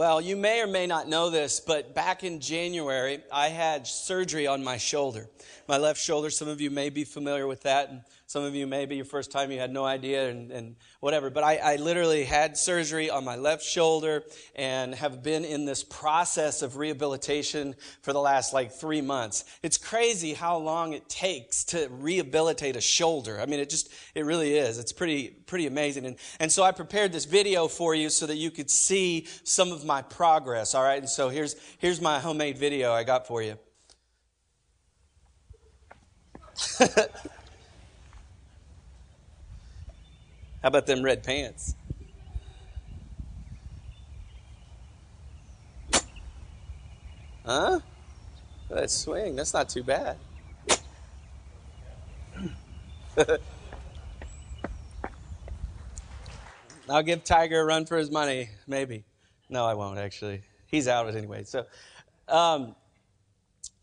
Well, you may or may not know this, but back in January, I had surgery on my shoulder. My left shoulder, some of you may be familiar with that, and some of you may be your first time, you had no idea, and, and whatever. But I, I literally had surgery on my left shoulder and have been in this process of rehabilitation for the last like three months. It's crazy how long it takes to rehabilitate a shoulder. I mean, it just, it really is. It's pretty, pretty amazing. And, and so I prepared this video for you so that you could see some of my progress. All right. And so here's, here's my homemade video I got for you. How about them red pants? Huh? That swing, that's not too bad. I'll give Tiger a run for his money, maybe. No, I won't actually. He's out anyway. So, um,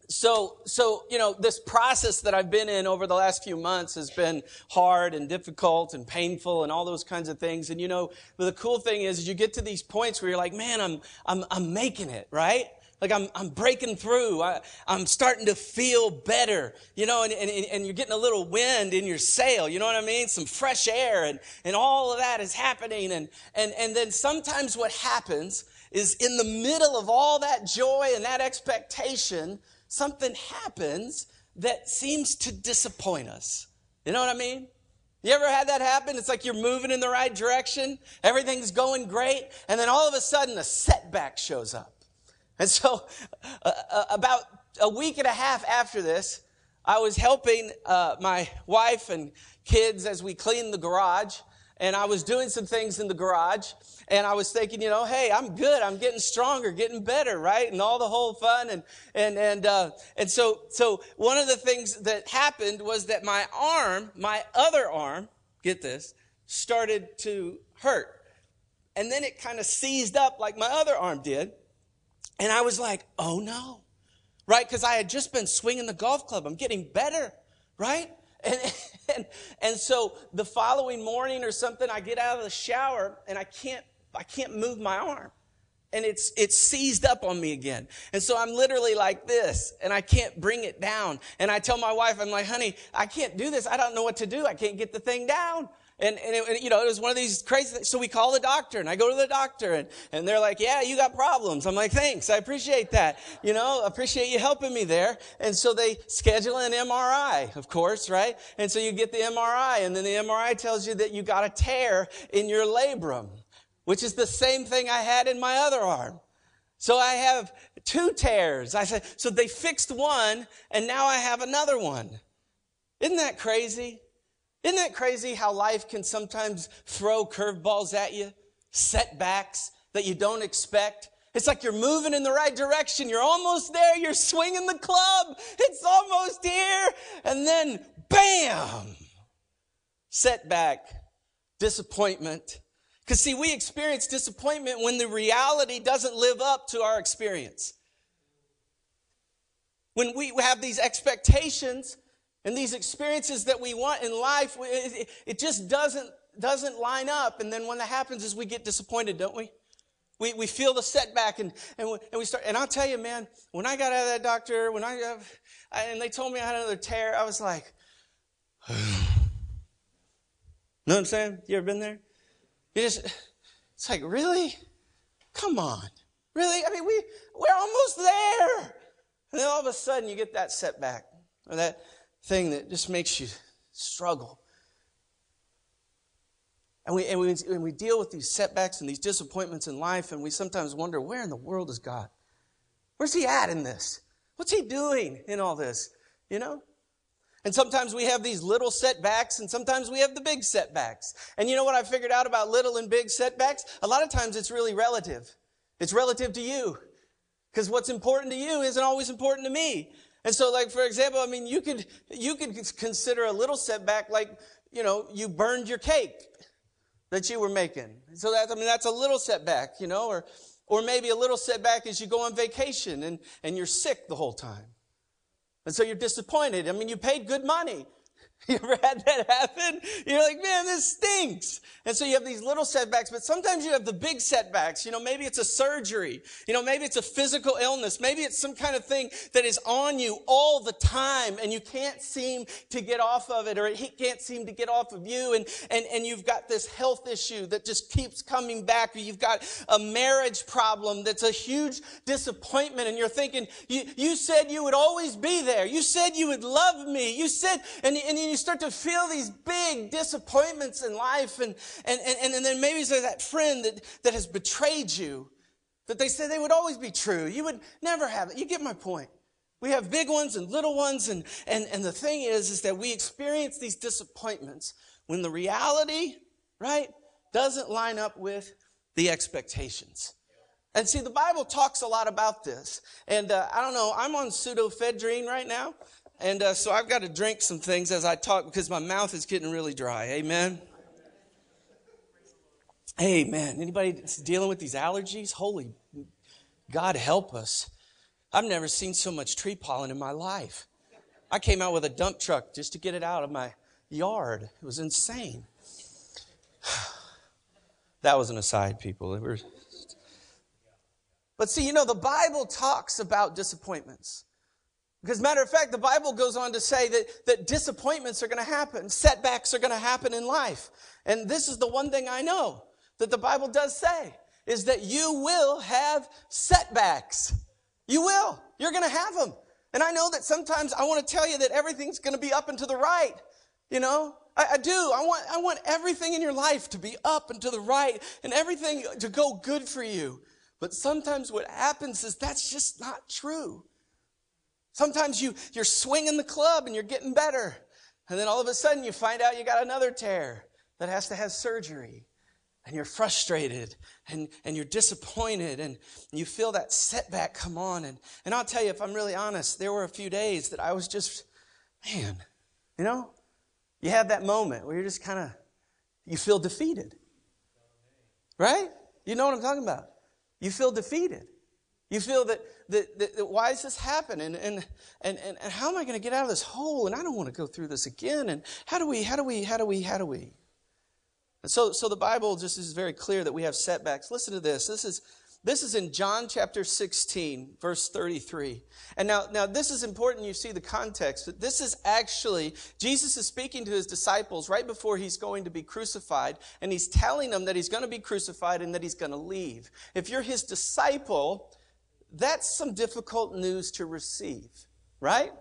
so, so, you know, this process that I've been in over the last few months has been hard and difficult and painful and all those kinds of things. And, you know, the cool thing is you get to these points where you're like, man, I'm, I'm, I'm making it, right? Like I'm, I'm breaking through. I, am starting to feel better, you know, and, and, and you're getting a little wind in your sail, you know what I mean? Some fresh air and, and all of that is happening. And, and, and then sometimes what happens is in the middle of all that joy and that expectation, something happens that seems to disappoint us. You know what I mean? You ever had that happen? It's like you're moving in the right direction, everything's going great, and then all of a sudden a setback shows up. And so, uh, uh, about a week and a half after this, I was helping uh, my wife and kids as we cleaned the garage, and I was doing some things in the garage, and I was thinking, you know, hey, I'm good. I'm getting stronger, getting better, right? And all the whole fun. And, and, and, uh, and so, so one of the things that happened was that my arm, my other arm, get this, started to hurt. And then it kind of seized up like my other arm did. And I was like, oh no, right? Because I had just been swinging the golf club. I'm getting better, right? And, and, and so the following morning or something, I get out of the shower and I can't I can't move my arm. And it's, it's seized up on me again. And so I'm literally like this and I can't bring it down. And I tell my wife, I'm like, honey, I can't do this. I don't know what to do. I can't get the thing down. And, and, it, you know, it was one of these crazy things. So we call the doctor and I go to the doctor and, and they're like, yeah, you got problems. I'm like, thanks. I appreciate that. You know, appreciate you helping me there. And so they schedule an MRI, of course, right? And so you get the MRI and then the MRI tells you that you got a tear in your labrum which is the same thing I had in my other arm. So I have two tears. I said, so they fixed one and now I have another one. Isn't that crazy? Isn't that crazy how life can sometimes throw curveballs at you? Setbacks that you don't expect. It's like you're moving in the right direction. You're almost there. You're swinging the club. It's almost here. And then bam! Setback, disappointment, because, see, we experience disappointment when the reality doesn't live up to our experience. When we have these expectations and these experiences that we want in life, it just doesn't, doesn't line up. And then when that happens is we get disappointed, don't we? We, we feel the setback and, and, we, and we start, and I'll tell you, man, when I got out of that doctor, when I, uh, and they told me I had another tear, I was like, know what I'm saying? You ever been there? You just, it's like, really? Come on. Really? I mean, we, we're almost there. And then all of a sudden you get that setback or that thing that just makes you struggle. And we, and we, and we deal with these setbacks and these disappointments in life, and we sometimes wonder, where in the world is God? Where's He at in this? What's He doing in all this? You know? And sometimes we have these little setbacks and sometimes we have the big setbacks. And you know what I figured out about little and big setbacks? A lot of times it's really relative. It's relative to you. Because what's important to you isn't always important to me. And so like, for example, I mean, you could, you could consider a little setback like, you know, you burned your cake that you were making. So that, I mean, that's a little setback, you know, or, or maybe a little setback is you go on vacation and, and you're sick the whole time. And so you're disappointed. I mean, you paid good money. You ever had that happen? You're like, man, this stinks. And so you have these little setbacks, but sometimes you have the big setbacks. You know, maybe it's a surgery. You know, maybe it's a physical illness. Maybe it's some kind of thing that is on you all the time and you can't seem to get off of it or it can't seem to get off of you. And, and, and you've got this health issue that just keeps coming back. You've got a marriage problem that's a huge disappointment and you're thinking, you, you said you would always be there. You said you would love me. You said, and, and you start to feel these big disappointments in life. And, and, and, and then maybe there's that friend that, that has betrayed you, that they said they would always be true. You would never have it. You get my point. We have big ones and little ones. And, and, and the thing is, is that we experience these disappointments when the reality, right, doesn't line up with the expectations. And see, the Bible talks a lot about this. And uh, I don't know, I'm on pseudoephedrine right now. And uh, so I've got to drink some things as I talk because my mouth is getting really dry. Amen. Amen. Anybody dealing with these allergies? Holy God help us. I've never seen so much tree pollen in my life. I came out with a dump truck just to get it out of my yard. It was insane. that was an aside, people. But see, you know, the Bible talks about disappointments. Because, matter of fact, the Bible goes on to say that, that disappointments are going to happen, setbacks are going to happen in life. And this is the one thing I know that the Bible does say is that you will have setbacks. You will. You're going to have them. And I know that sometimes I want to tell you that everything's going to be up and to the right. You know, I, I, do. I want, I want everything in your life to be up and to the right and everything to go good for you. But sometimes what happens is that's just not true. Sometimes you, you're swinging the club and you're getting better. And then all of a sudden you find out you got another tear that has to have surgery. And you're frustrated and, and you're disappointed and you feel that setback come on. And, and I'll tell you, if I'm really honest, there were a few days that I was just, man, you know, you have that moment where you're just kind of, you feel defeated. Right? You know what I'm talking about. You feel defeated. You feel that, that, that, why is this happening? And, and, and, and how am I going to get out of this hole? And I don't want to go through this again. And how do we, how do we, how do we, how do we? And so, so the Bible just is very clear that we have setbacks. Listen to this. This is, this is in John chapter 16, verse 33. And now, now this is important. You see the context. But this is actually, Jesus is speaking to his disciples right before he's going to be crucified. And he's telling them that he's going to be crucified and that he's going to leave. If you're his disciple, that's some difficult news to receive, right?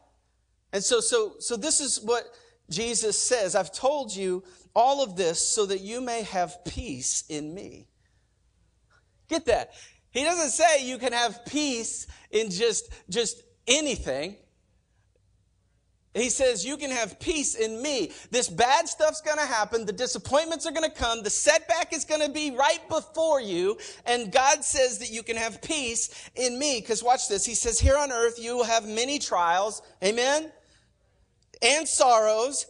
And so, so, so this is what Jesus says. I've told you all of this so that you may have peace in me. Get that? He doesn't say you can have peace in just, just anything. He says, You can have peace in me. This bad stuff's going to happen. The disappointments are going to come. The setback is going to be right before you. And God says that you can have peace in me. Because watch this. He says, Here on earth, you will have many trials. Amen? And sorrows.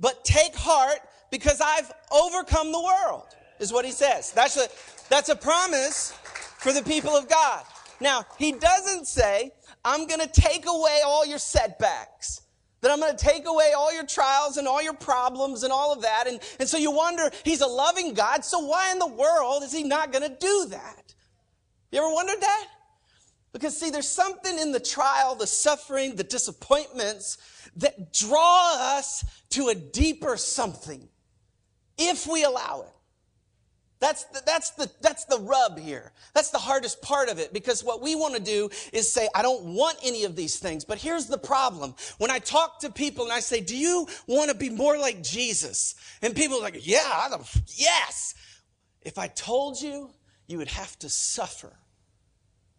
But take heart because I've overcome the world, is what he says. That's a, that's a promise for the people of God. Now, he doesn't say, I'm going to take away all your setbacks that I'm going to take away all your trials and all your problems and all of that. And, and so you wonder, he's a loving God, so why in the world is he not going to do that? You ever wondered that? Because see, there's something in the trial, the suffering, the disappointments that draw us to a deeper something if we allow it. That's the, that's the, that's the rub here. That's the hardest part of it because what we want to do is say, I don't want any of these things. But here's the problem. When I talk to people and I say, do you want to be more like Jesus? And people are like, yeah, yes. If I told you, you would have to suffer.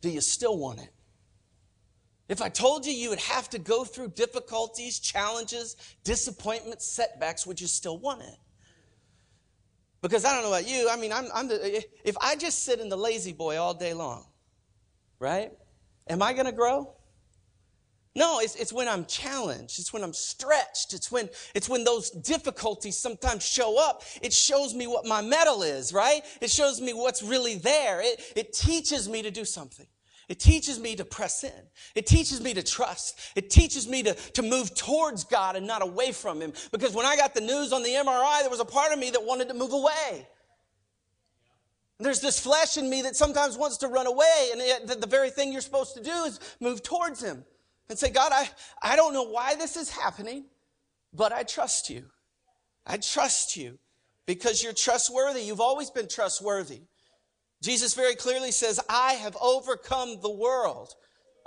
Do you still want it? If I told you you would have to go through difficulties, challenges, disappointments, setbacks, would you still want it? Because I don't know about you. I mean, I'm, I'm the, eh, if I just sit in the lazy boy all day long, right? Am I going to grow? No, it's, it's when I'm challenged. It's when I'm stretched. It's when, it's when those difficulties sometimes show up. It shows me what my mettle is, right? It shows me what's really there. It, it teaches me to do something. It teaches me to press in. It teaches me to trust. It teaches me to, to move towards God and not away from Him. Because when I got the news on the MRI, there was a part of me that wanted to move away. There's this flesh in me that sometimes wants to run away, and the, the very thing you're supposed to do is move towards Him and say, God, I, I don't know why this is happening, but I trust you. I trust you because you're trustworthy. You've always been trustworthy. Jesus very clearly says, I have overcome the world.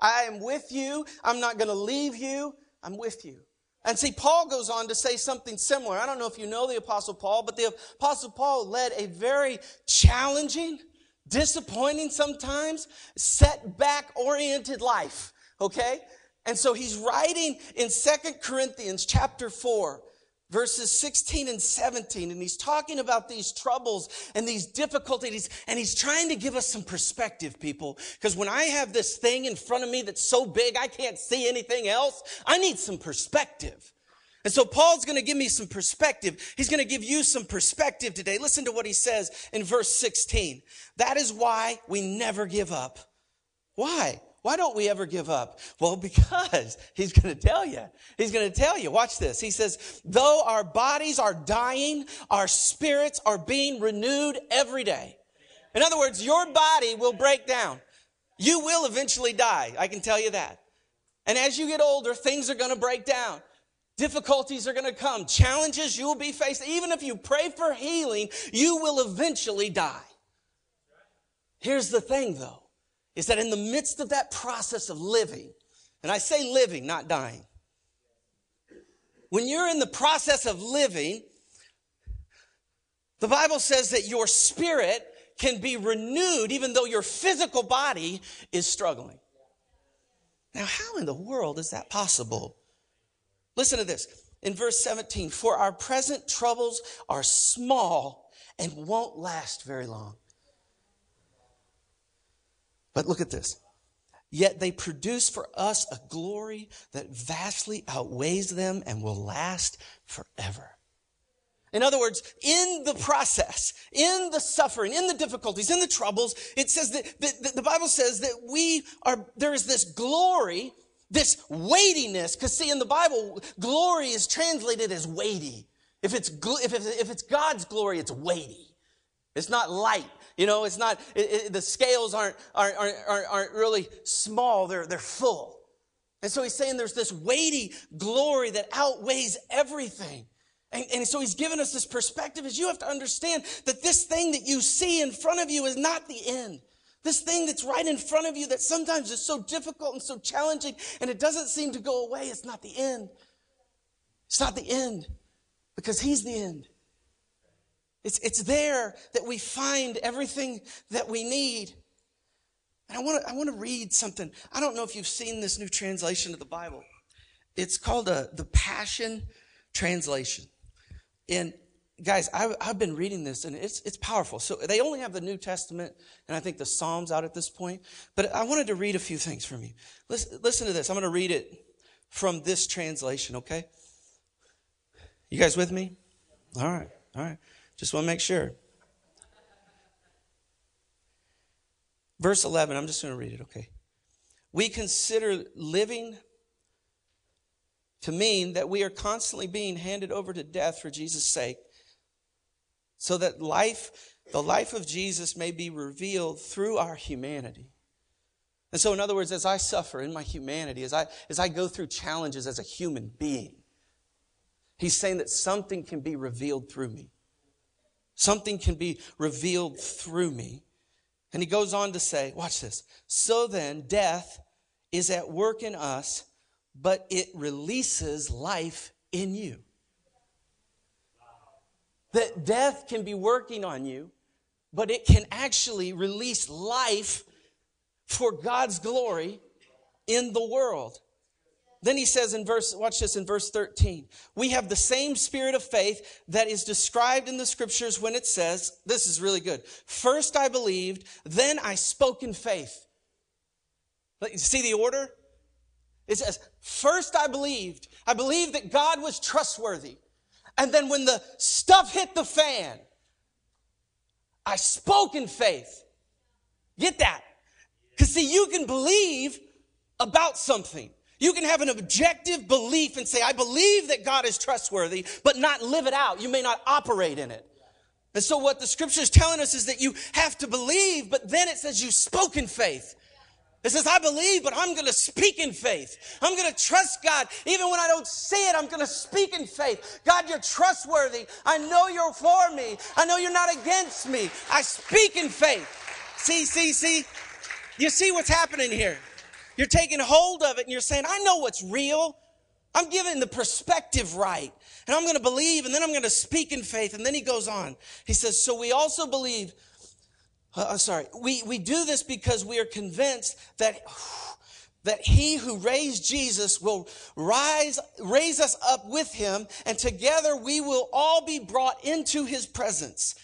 I am with you. I'm not going to leave you. I'm with you. And see, Paul goes on to say something similar. I don't know if you know the Apostle Paul, but the Apostle Paul led a very challenging, disappointing sometimes, setback oriented life. Okay? And so he's writing in Second Corinthians chapter 4, verses 16 and 17, and he's talking about these troubles and these difficulties, and he's trying to give us some perspective, people. Because when I have this thing in front of me that's so big I can't see anything else, I need some perspective. And so Paul's going to give me some perspective. He's going to give you some perspective today. Listen to what he says in verse 16. That is why we never give up. Why? Why don't we ever give up? Well, because he's going to tell you. He's going to tell you. Watch this. He says, though our bodies are dying, our spirits are being renewed every day. In other words, your body will break down. You will eventually die. I can tell you that. And as you get older, things are going to break down. Difficulties are going to come. Challenges you will be faced. Even if you pray for healing, you will eventually die. Here's the thing though is that in the midst of that process of living, and I say living, not dying, when you're in the process of living, the Bible says that your spirit can be renewed even though your physical body is struggling. Now, how in the world is that possible? Listen to this. In verse 17, for our present troubles are small and won't last very long. But look at this. Yet they produce for us a glory that vastly outweighs them and will last forever. In other words, in the process, in the suffering, in the difficulties, in the troubles, it says that, that the Bible says that we are, there is this glory, this weightiness. Because see, in the Bible, glory is translated as weighty. If it's, if it's, if it's God's glory, it's weighty. It's not light. You know, it's not, it, it, the scales aren't, aren't, aren't, aren't really small, they're, they're full. And so he's saying there's this weighty glory that outweighs everything. And, and, so he's given us this perspective is you have to understand that this thing that you see in front of you is not the end. This thing that's right in front of you that sometimes is so difficult and so challenging and it doesn't seem to go away, it's not the end. It's not the end because he's the end. It's, it's there that we find everything that we need. And I want to I want to read something. I don't know if you've seen this new translation of the Bible. It's called a, uh, the Passion Translation. And guys, I, have been reading this and it's, it's powerful. So they only have the New Testament and I think the Psalms out at this point. But I wanted to read a few things from you. Listen, listen to this. I'm going to read it from this translation, okay? You guys with me? All right, all right. Just want to make sure. Verse 11, I'm just going to read it, okay? We consider living to mean that we are constantly being handed over to death for Jesus' sake, so that life, the life of Jesus, may be revealed through our humanity. And so, in other words, as I suffer in my humanity, as I, as I go through challenges as a human being, he's saying that something can be revealed through me. Something can be revealed through me. And he goes on to say, watch this. So then, death is at work in us, but it releases life in you. That death can be working on you, but it can actually release life for God's glory in the world. Then he says in verse, watch this in verse 13. We have the same spirit of faith that is described in the scriptures when it says, this is really good. First I believed, then I spoke in faith. See the order? It says, first I believed. I believed that God was trustworthy. And then when the stuff hit the fan, I spoke in faith. Get that? Because see, you can believe about something. You can have an objective belief and say, I believe that God is trustworthy, but not live it out. You may not operate in it. And so what the scripture is telling us is that you have to believe, but then it says you spoke in faith. It says, I believe, but I'm going to speak in faith. I'm going to trust God. Even when I don't see it, I'm going to speak in faith. God, you're trustworthy. I know you're for me. I know you're not against me. I speak in faith. See, see, see? You see what's happening here? You're taking hold of it and you're saying, I know what's real. I'm giving the perspective right. And I'm going to believe and then I'm going to speak in faith. And then he goes on. He says, So we also believe uh, I'm sorry. We, we do this because we are convinced that, that he who raised Jesus will rise, raise us up with him and together we will all be brought into his presence.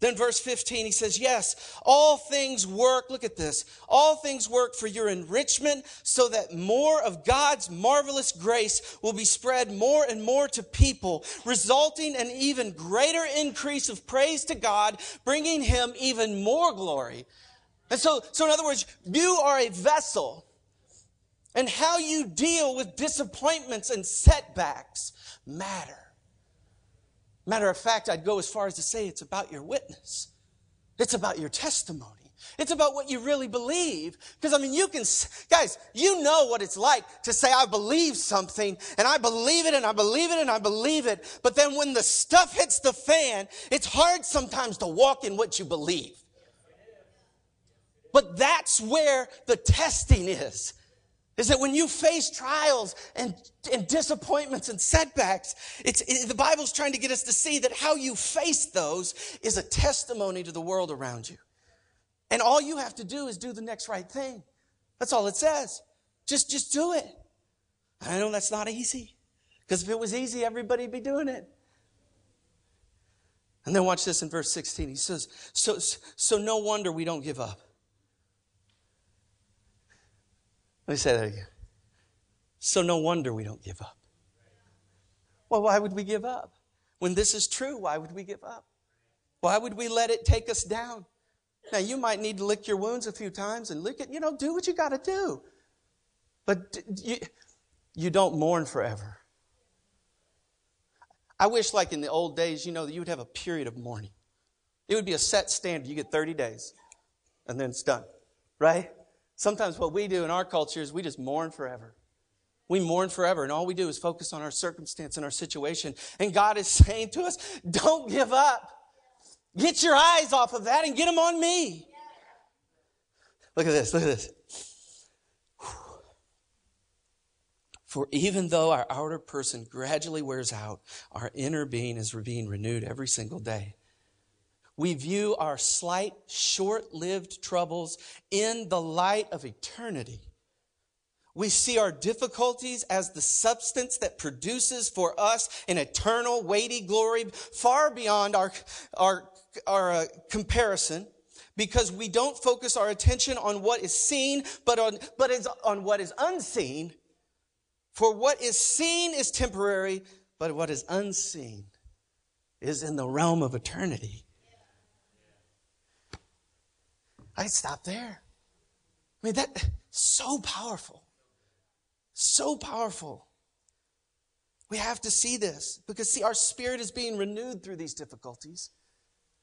Then verse 15, he says, yes, all things work. Look at this. All things work for your enrichment so that more of God's marvelous grace will be spread more and more to people, resulting in even greater increase of praise to God, bringing him even more glory. And so, so in other words, you are a vessel and how you deal with disappointments and setbacks matter. Matter of fact, I'd go as far as to say it's about your witness. It's about your testimony. It's about what you really believe. Because I mean, you can, guys, you know what it's like to say, I believe something and I believe it and I believe it and I believe it. But then when the stuff hits the fan, it's hard sometimes to walk in what you believe. But that's where the testing is is that when you face trials and, and disappointments and setbacks, it's, it, the Bible's trying to get us to see that how you face those is a testimony to the world around you. And all you have to do is do the next right thing. That's all it says. Just, just do it. I know that's not easy. Because if it was easy, everybody'd be doing it. And then watch this in verse 16. He says, so, so no wonder we don't give up. Let me say that again. So no wonder we don't give up. Well, why would we give up? When this is true, why would we give up? Why would we let it take us down? Now, you might need to lick your wounds a few times and lick it, you know, do what you got to do. But you, you don't mourn forever. I wish, like in the old days, you know, that you would have a period of mourning. It would be a set standard. You get 30 days, and then it's done, right? Sometimes what we do in our culture is we just mourn forever. We mourn forever, and all we do is focus on our circumstance and our situation. And God is saying to us, don't give up. Get your eyes off of that and get them on me. Look at this, look at this. For even though our outer person gradually wears out, our inner being is being renewed every single day. We view our slight, short lived troubles in the light of eternity. We see our difficulties as the substance that produces for us an eternal, weighty glory far beyond our, our, our uh, comparison because we don't focus our attention on what is seen, but on, but is on what is unseen. For what is seen is temporary, but what is unseen is in the realm of eternity. I'd stop there. I mean, that so powerful. So powerful. We have to see this because see, our spirit is being renewed through these difficulties.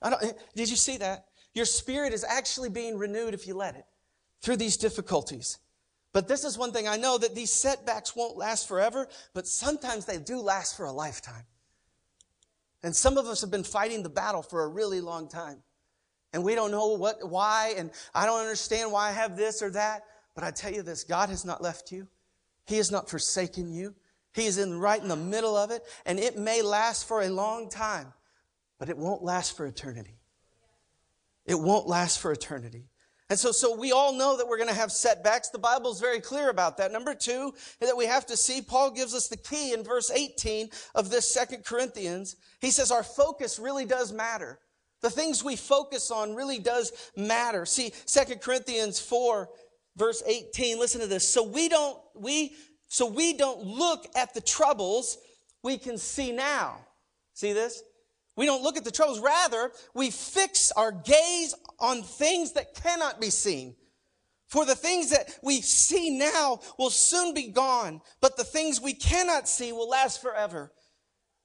I don't, did you see that? Your spirit is actually being renewed if you let it through these difficulties. But this is one thing I know that these setbacks won't last forever, but sometimes they do last for a lifetime. And some of us have been fighting the battle for a really long time and we don't know what, why, and I don't understand why I have this or that. But I tell you this, God has not left you. He has not forsaken you. He is in right in the middle of it, and it may last for a long time, but it won't last for eternity. It won't last for eternity. And so, so we all know that we're going to have setbacks. The Bible's very clear about that. Number two, that we have to see, Paul gives us the key in verse 18 of this second Corinthians. He says our focus really does matter. The things we focus on really does matter. See, Second Corinthians 4 verse 18, listen to this. So we don't, we, so we don't look at the troubles we can see now. See this? We don't look at the troubles. Rather, we fix our gaze on things that cannot be seen. For the things that we see now will soon be gone, but the things we cannot see will last forever.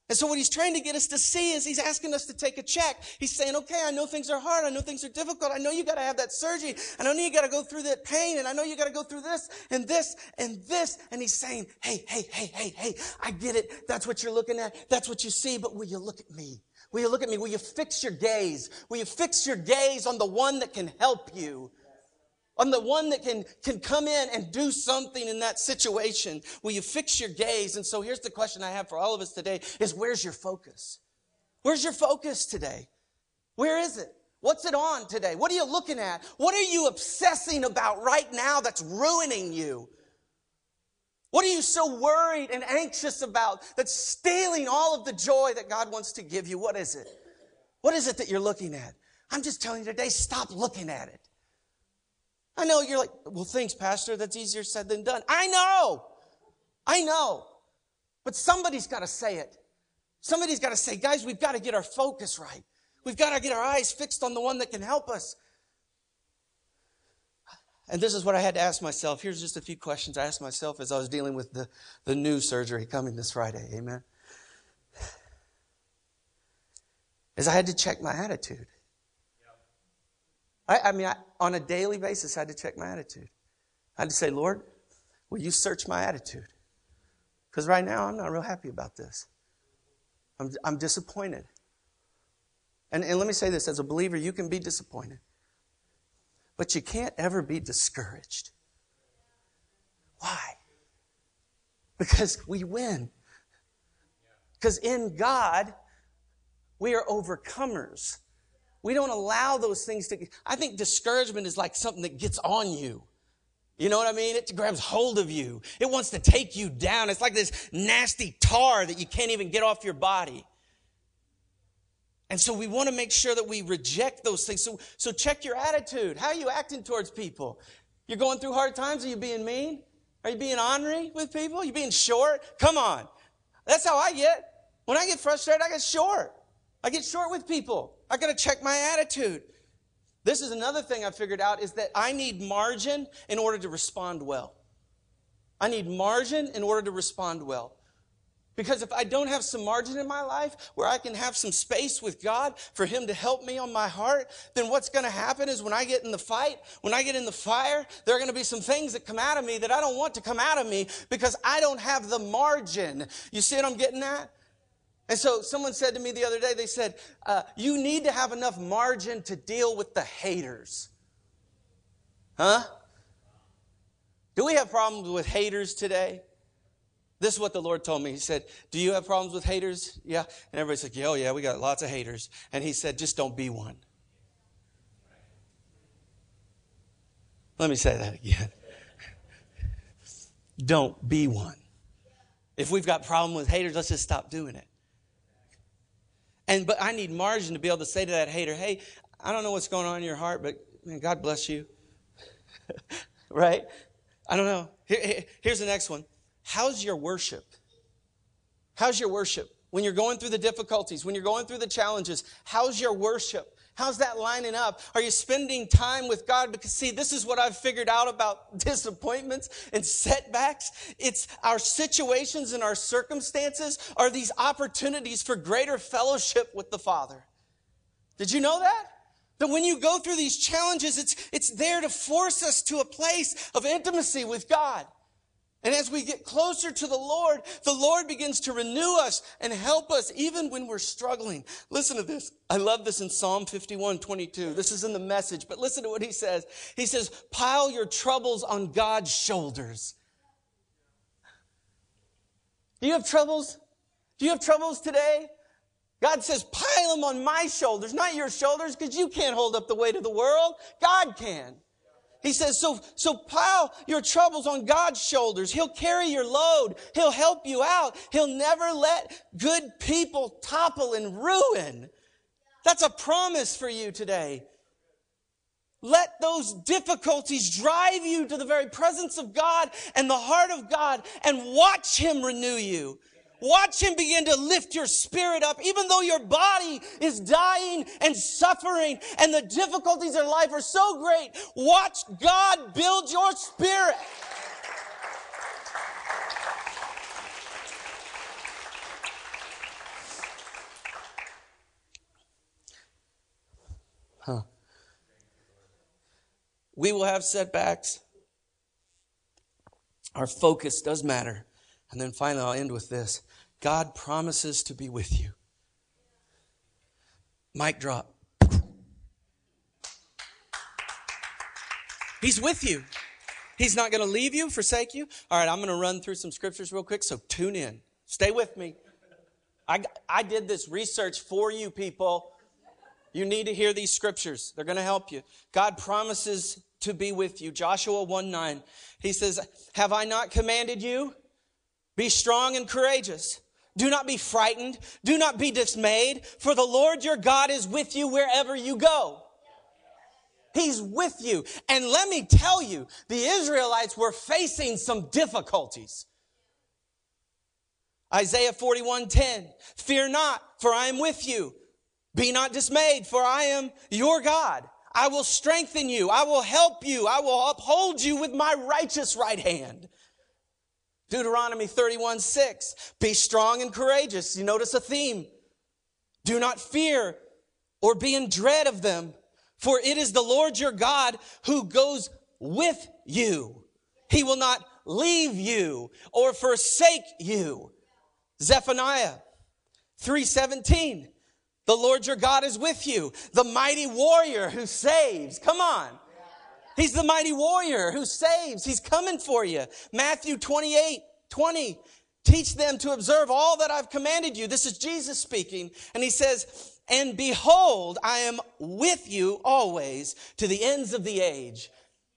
And so what he's trying to get us to see is he's asking us to take a check. He's saying, okay, I know things are hard. I know things are difficult. I know you got to have that surgery. I know you got to go through that pain. And I know you got to go through this and this and this. And he's saying, hey, hey, hey, hey, hey, I get it. That's what you're looking at. That's what you see. But will you look at me? Will you look at me? Will you fix your gaze? Will you fix your gaze on the one that can help you? I'm the one that can, can come in and do something in that situation. Will you fix your gaze? And so here's the question I have for all of us today is where's your focus? Where's your focus today? Where is it? What's it on today? What are you looking at? What are you obsessing about right now that's ruining you? What are you so worried and anxious about that's stealing all of the joy that God wants to give you? What is it? What is it that you're looking at? I'm just telling you today, stop looking at it. I know you're like, well, thanks, Pastor. That's easier said than done. I know. I know. But somebody's got to say it. Somebody's got to say, guys, we've got to get our focus right. We've got to get our eyes fixed on the one that can help us. And this is what I had to ask myself. Here's just a few questions I asked myself as I was dealing with the, the new surgery coming this Friday. Amen. As I had to check my attitude. I, I mean, I, on a daily basis, I had to check my attitude. I had to say, Lord, will you search my attitude? Because right now, I'm not real happy about this. I'm, I'm disappointed. And, and let me say this as a believer, you can be disappointed, but you can't ever be discouraged. Why? Because we win. Because in God, we are overcomers. We don't allow those things to, I think discouragement is like something that gets on you. You know what I mean? It grabs hold of you. It wants to take you down. It's like this nasty tar that you can't even get off your body. And so we want to make sure that we reject those things. So, so check your attitude. How are you acting towards people? You're going through hard times? Are you being mean? Are you being ornery with people? Are you being short? Come on. That's how I get. When I get frustrated, I get short. I get short with people. I got to check my attitude. This is another thing I figured out is that I need margin in order to respond well. I need margin in order to respond well. Because if I don't have some margin in my life where I can have some space with God for Him to help me on my heart, then what's going to happen is when I get in the fight, when I get in the fire, there are going to be some things that come out of me that I don't want to come out of me because I don't have the margin. You see what I'm getting at? And so someone said to me the other day, they said, uh, You need to have enough margin to deal with the haters. Huh? Do we have problems with haters today? This is what the Lord told me. He said, Do you have problems with haters? Yeah. And everybody's like, yeah, Oh, yeah, we got lots of haters. And he said, Just don't be one. Let me say that again. don't be one. If we've got problem with haters, let's just stop doing it. And but I need margin to be able to say to that hater, hey, I don't know what's going on in your heart, but man, God bless you. right? I don't know. Here, here's the next one. How's your worship? How's your worship? When you're going through the difficulties, when you're going through the challenges, how's your worship? How's that lining up? Are you spending time with God? Because see, this is what I've figured out about disappointments and setbacks. It's our situations and our circumstances are these opportunities for greater fellowship with the Father. Did you know that? That when you go through these challenges, it's, it's there to force us to a place of intimacy with God. And as we get closer to the Lord, the Lord begins to renew us and help us even when we're struggling. Listen to this. I love this in Psalm 51, 22. This is in the message, but listen to what he says. He says, pile your troubles on God's shoulders. Do you have troubles? Do you have troubles today? God says, pile them on my shoulders, not your shoulders, because you can't hold up the weight of the world. God can. He says, so, so pile your troubles on God's shoulders. He'll carry your load. He'll help you out. He'll never let good people topple and ruin. That's a promise for you today. Let those difficulties drive you to the very presence of God and the heart of God and watch Him renew you. Watch him begin to lift your spirit up, even though your body is dying and suffering and the difficulties of life are so great. Watch God build your spirit. Huh. We will have setbacks. Our focus does matter. And then finally, I'll end with this God promises to be with you. Mic drop. He's with you. He's not going to leave you, forsake you. All right, I'm going to run through some scriptures real quick, so tune in. Stay with me. I, I did this research for you, people. You need to hear these scriptures. They're going to help you. God promises to be with you. Joshua 1 9. He says, Have I not commanded you? Be strong and courageous. Do not be frightened. Do not be dismayed, for the Lord your God is with you wherever you go. He's with you. And let me tell you, the Israelites were facing some difficulties. Isaiah 41:10 Fear not, for I am with you. Be not dismayed, for I am your God. I will strengthen you. I will help you. I will uphold you with my righteous right hand. Deuteronomy 31 6. Be strong and courageous. You notice a theme. Do not fear or be in dread of them, for it is the Lord your God who goes with you. He will not leave you or forsake you. Zephaniah 317. The Lord your God is with you, the mighty warrior who saves. Come on. He's the mighty warrior who saves. He's coming for you. Matthew 28, 20. Teach them to observe all that I've commanded you. This is Jesus speaking. And he says, and behold, I am with you always to the ends of the age.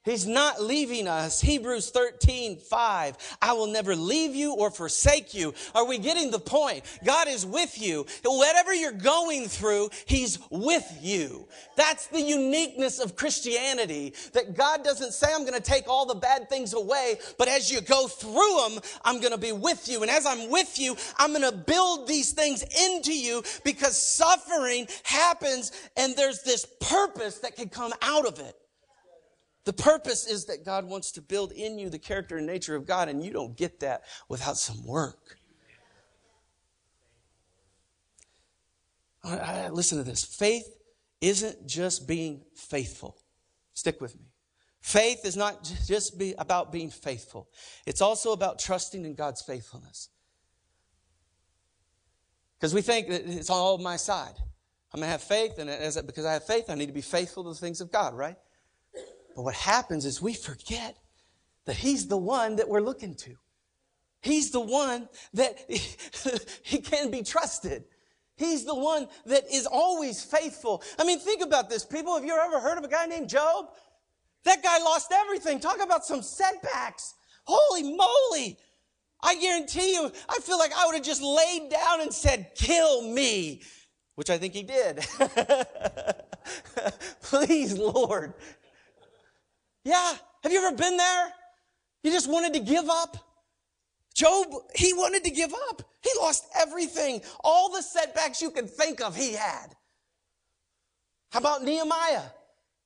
He's not leaving us. Hebrews 13, 5. I will never leave you or forsake you. Are we getting the point? God is with you. Whatever you're going through, He's with you. That's the uniqueness of Christianity. That God doesn't say, I'm going to take all the bad things away, but as you go through them, I'm going to be with you. And as I'm with you, I'm going to build these things into you because suffering happens and there's this purpose that can come out of it. The purpose is that God wants to build in you the character and nature of God, and you don't get that without some work. Listen to this. Faith isn't just being faithful. Stick with me. Faith is not just be about being faithful. It's also about trusting in God's faithfulness. Because we think that it's all my side. I'm going to have faith, and as, because I have faith, I need to be faithful to the things of God, right? But what happens is we forget that He's the one that we're looking to. He's the one that He can be trusted. He's the one that is always faithful. I mean, think about this. People, have you ever heard of a guy named Job? That guy lost everything. Talk about some setbacks. Holy moly. I guarantee you, I feel like I would have just laid down and said, kill me, which I think he did. Please, Lord, yeah. Have you ever been there? You just wanted to give up? Job, he wanted to give up. He lost everything. All the setbacks you can think of, he had. How about Nehemiah?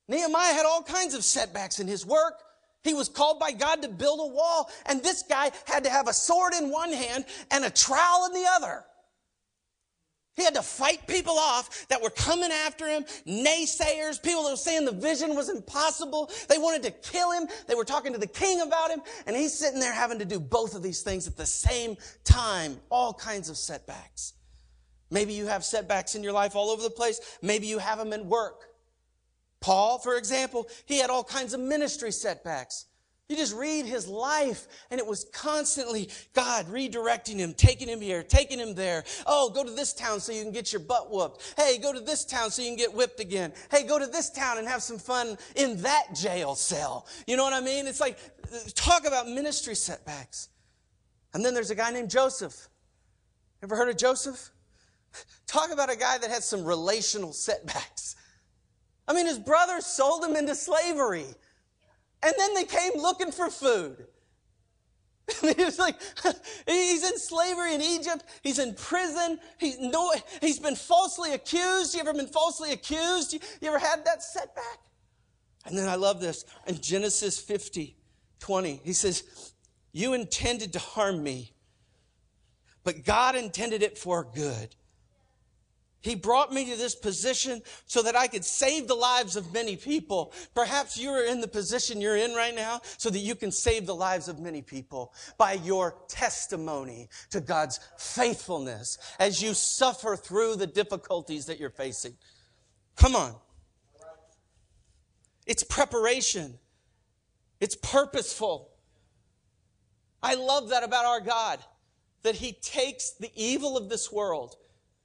Nehemiah had all kinds of setbacks in his work. He was called by God to build a wall, and this guy had to have a sword in one hand and a trowel in the other. He had to fight people off that were coming after him, naysayers, people that were saying the vision was impossible. They wanted to kill him. They were talking to the king about him. And he's sitting there having to do both of these things at the same time. All kinds of setbacks. Maybe you have setbacks in your life all over the place. Maybe you have them in work. Paul, for example, he had all kinds of ministry setbacks. You just read his life, and it was constantly God redirecting him, taking him here, taking him there. Oh, go to this town so you can get your butt whooped. Hey, go to this town so you can get whipped again. Hey, go to this town and have some fun in that jail cell. You know what I mean? It's like, talk about ministry setbacks. And then there's a guy named Joseph. Ever heard of Joseph? Talk about a guy that had some relational setbacks. I mean, his brothers sold him into slavery. And then they came looking for food. he was like, he's in slavery in Egypt. He's in prison. He's no, he's been falsely accused. You ever been falsely accused? You, you ever had that setback? And then I love this in Genesis 50, 20. He says, You intended to harm me, but God intended it for good he brought me to this position so that I could save the lives of many people. Perhaps you are in the position you're in right now so that you can save the lives of many people by your testimony to God's faithfulness as you suffer through the difficulties that you're facing. Come on. It's preparation. It's purposeful. I love that about our God, that He takes the evil of this world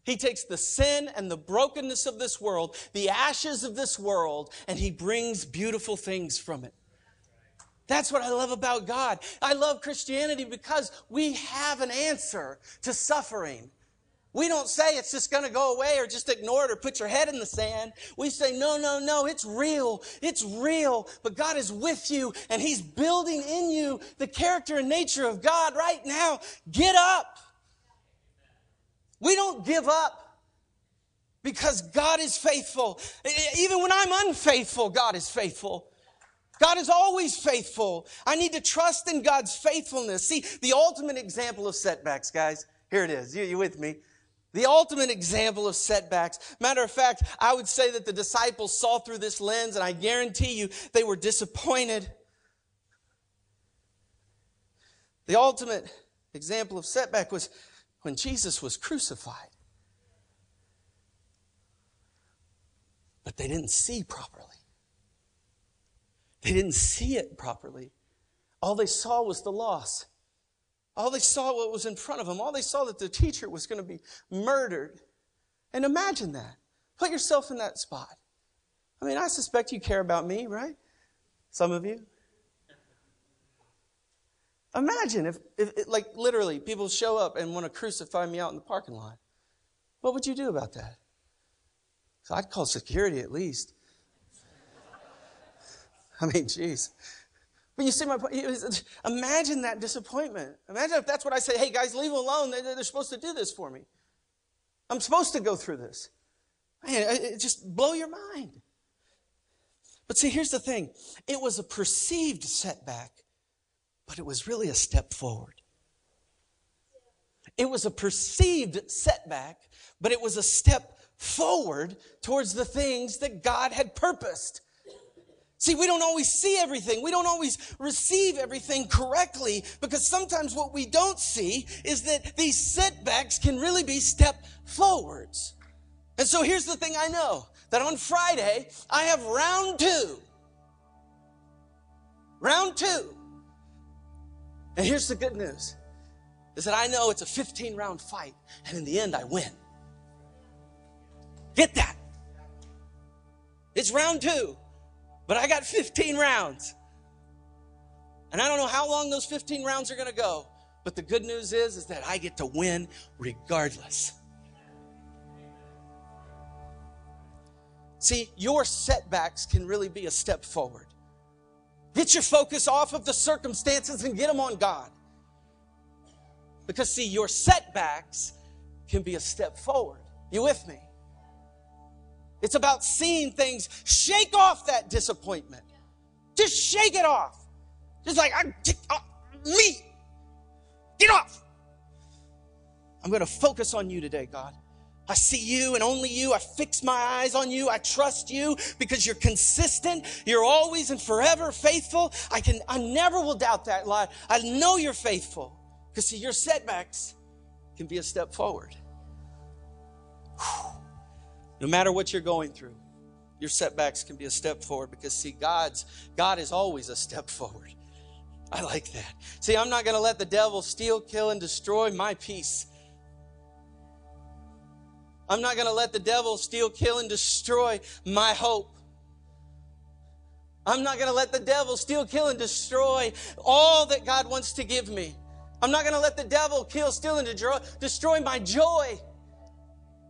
he takes the sin and the brokenness of this world, the ashes of this world, and he brings beautiful things from it. That's what I love about God. I love Christianity because we have an answer to suffering. We don't say it's just going to go away or just ignore it or put your head in the sand. We say, no, no, no, it's real. It's real. But God is with you and He's building in you the character and nature of God right now. Get up. We don't give up because God is faithful. Even when I'm unfaithful, God is faithful. God is always faithful. I need to trust in God's faithfulness. See, the ultimate example of setbacks, guys, here it is. You, you with me? The ultimate example of setbacks. Matter of fact, I would say that the disciples saw through this lens, and I guarantee you they were disappointed. The ultimate example of setback was when Jesus was crucified. But they didn't see properly. They didn't see it properly. All they saw was the loss. All they saw what was in front of them. All they saw that the teacher was going to be murdered. And imagine that. Put yourself in that spot. I mean, I suspect you care about me, right? Some of you. Imagine if, if, like, literally, people show up and want to crucify me out in the parking lot. What would you do about that? So I'd call security at least. I mean, jeez. But you see my point? Imagine that disappointment. Imagine if that's what I say, hey guys, leave them alone. They're supposed to do this for me. I'm supposed to go through this. Man, it just blow your mind. But see, here's the thing. It was a perceived setback but it was really a step forward. It was a perceived setback, but it was a step forward towards the things that God had purposed. See, we don't always see everything. We don't always receive everything correctly because sometimes what we don't see is that these setbacks can really be step forwards. And so here's the thing I know that on Friday, I have round two. Round two and here's the good news is that I know it's a 15 round fight, and in the end, I win. Get that? It's round two, but I got 15 rounds. And I don't know how long those 15 rounds are going to go, but the good news is, is that I get to win regardless. See, your setbacks can really be a step forward. Get your focus off of the circumstances and get them on God. Because, see, your setbacks can be a step forward. You with me? It's about seeing things, shake off that disappointment. Just shake it off. Just like, I'm uh, me. Get off. I'm going to focus on you today, God. I see you and only you. I fix my eyes on you. I trust you because you're consistent. You're always and forever faithful. I can, I never will doubt that lie. I know you're faithful because see, your setbacks can be a step forward. No matter what you're going through, your setbacks can be a step forward because see, God's, God is always a step forward. I like that. See, I'm not going to let the devil steal, kill, and destroy my peace. I'm not going to let the devil steal, kill, and destroy my hope. I'm not going to let the devil steal, kill, and destroy all that God wants to give me. I'm not going to let the devil kill, steal, and destroy my joy.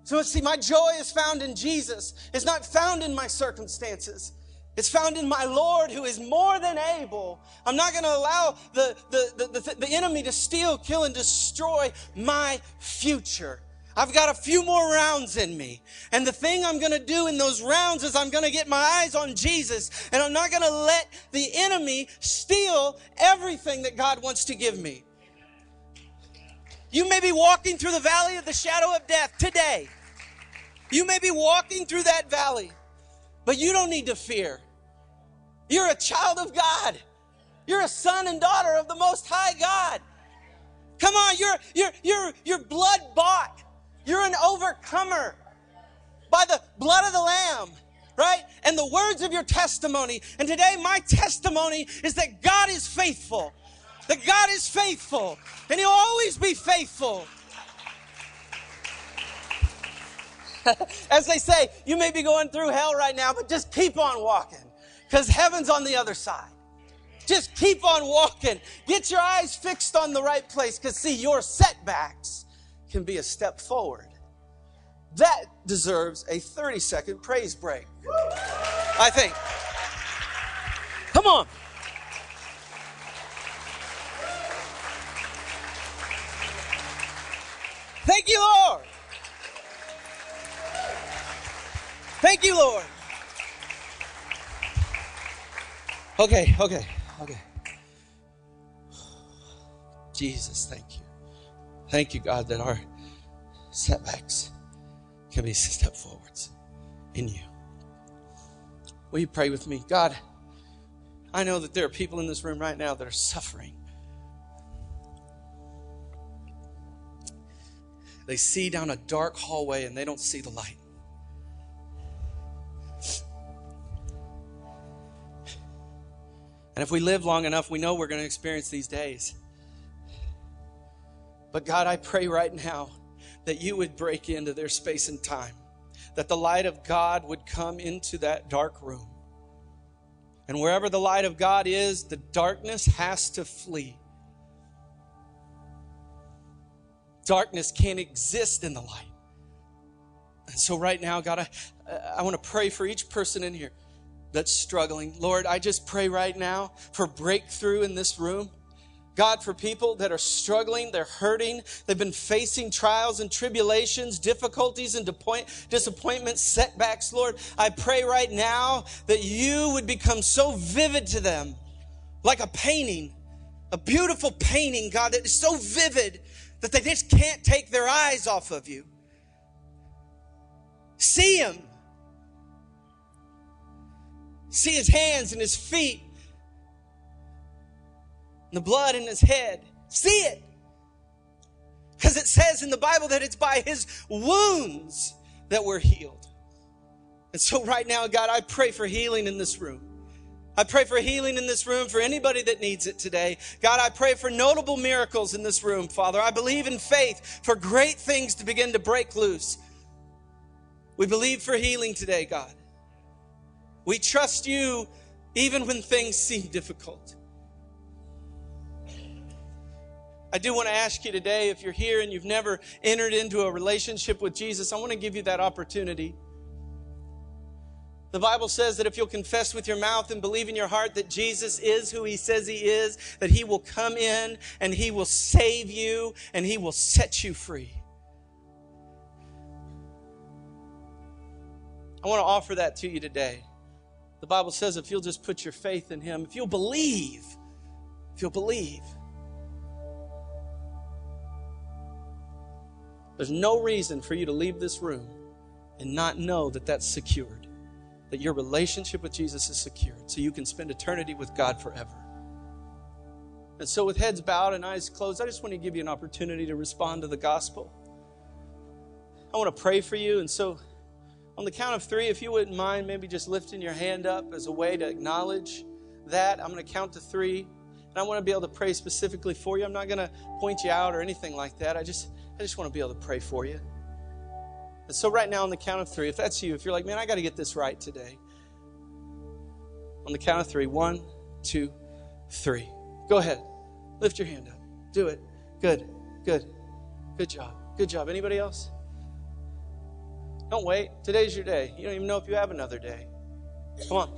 So see, my joy is found in Jesus. It's not found in my circumstances. It's found in my Lord who is more than able. I'm not going to allow the, the, the, the, the enemy to steal, kill, and destroy my future. I've got a few more rounds in me. And the thing I'm going to do in those rounds is I'm going to get my eyes on Jesus and I'm not going to let the enemy steal everything that God wants to give me. You may be walking through the valley of the shadow of death today. You may be walking through that valley, but you don't need to fear. You're a child of God. You're a son and daughter of the Most High God. Come on, you're, you're, you're, you're blood bought. You're an overcomer by the blood of the Lamb, right? And the words of your testimony. And today, my testimony is that God is faithful. That God is faithful. And He'll always be faithful. As they say, you may be going through hell right now, but just keep on walking because heaven's on the other side. Just keep on walking. Get your eyes fixed on the right place because, see, your setbacks can be a step forward. That deserves a 30 second praise break. I think. Come on. Thank you, Lord. Thank you, Lord. Okay, okay, okay. Jesus, thank you. Thank you, God, that our setbacks can be step forwards in you. Will you pray with me? God, I know that there are people in this room right now that are suffering. They see down a dark hallway and they don't see the light. And if we live long enough, we know we're going to experience these days. But God, I pray right now that you would break into their space and time, that the light of God would come into that dark room. And wherever the light of God is, the darkness has to flee. Darkness can't exist in the light. And so, right now, God, I, I want to pray for each person in here that's struggling. Lord, I just pray right now for breakthrough in this room. God, for people that are struggling, they're hurting, they've been facing trials and tribulations, difficulties and disappointments, setbacks, Lord, I pray right now that you would become so vivid to them, like a painting, a beautiful painting, God, that is so vivid that they just can't take their eyes off of you. See him. See his hands and his feet the blood in his head. See it. Because it says in the Bible that it's by his wounds that we're healed. And so, right now, God, I pray for healing in this room. I pray for healing in this room for anybody that needs it today. God, I pray for notable miracles in this room, Father. I believe in faith for great things to begin to break loose. We believe for healing today, God. We trust you even when things seem difficult. I do want to ask you today if you're here and you've never entered into a relationship with Jesus, I want to give you that opportunity. The Bible says that if you'll confess with your mouth and believe in your heart that Jesus is who he says he is, that he will come in and he will save you and he will set you free. I want to offer that to you today. The Bible says if you'll just put your faith in him, if you'll believe, if you'll believe, There's no reason for you to leave this room and not know that that's secured, that your relationship with Jesus is secured, so you can spend eternity with God forever. And so, with heads bowed and eyes closed, I just want to give you an opportunity to respond to the gospel. I want to pray for you. And so, on the count of three, if you wouldn't mind, maybe just lifting your hand up as a way to acknowledge that. I'm going to count to three. And I want to be able to pray specifically for you. I'm not going to point you out or anything like that. I just I just want to be able to pray for you. And so, right now, on the count of three, if that's you, if you're like, man, I got to get this right today. On the count of three one, two, three. Go ahead. Lift your hand up. Do it. Good. Good. Good job. Good job. Anybody else? Don't wait. Today's your day. You don't even know if you have another day. Come on.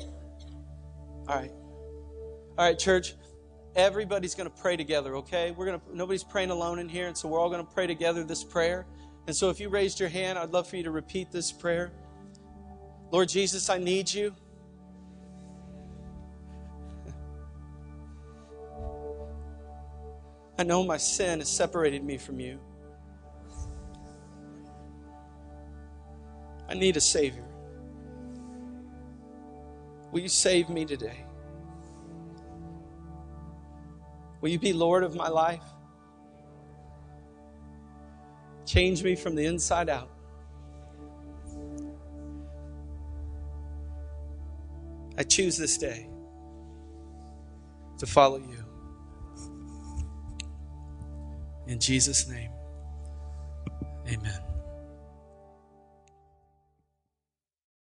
All right. All right, church. Everybody's going to pray together, okay? We're going to nobody's praying alone in here, and so we're all going to pray together this prayer. And so if you raised your hand, I'd love for you to repeat this prayer. Lord Jesus, I need you. I know my sin has separated me from you. I need a Savior. Will you save me today? Will you be Lord of my life? Change me from the inside out. I choose this day to follow you. In Jesus' name, amen.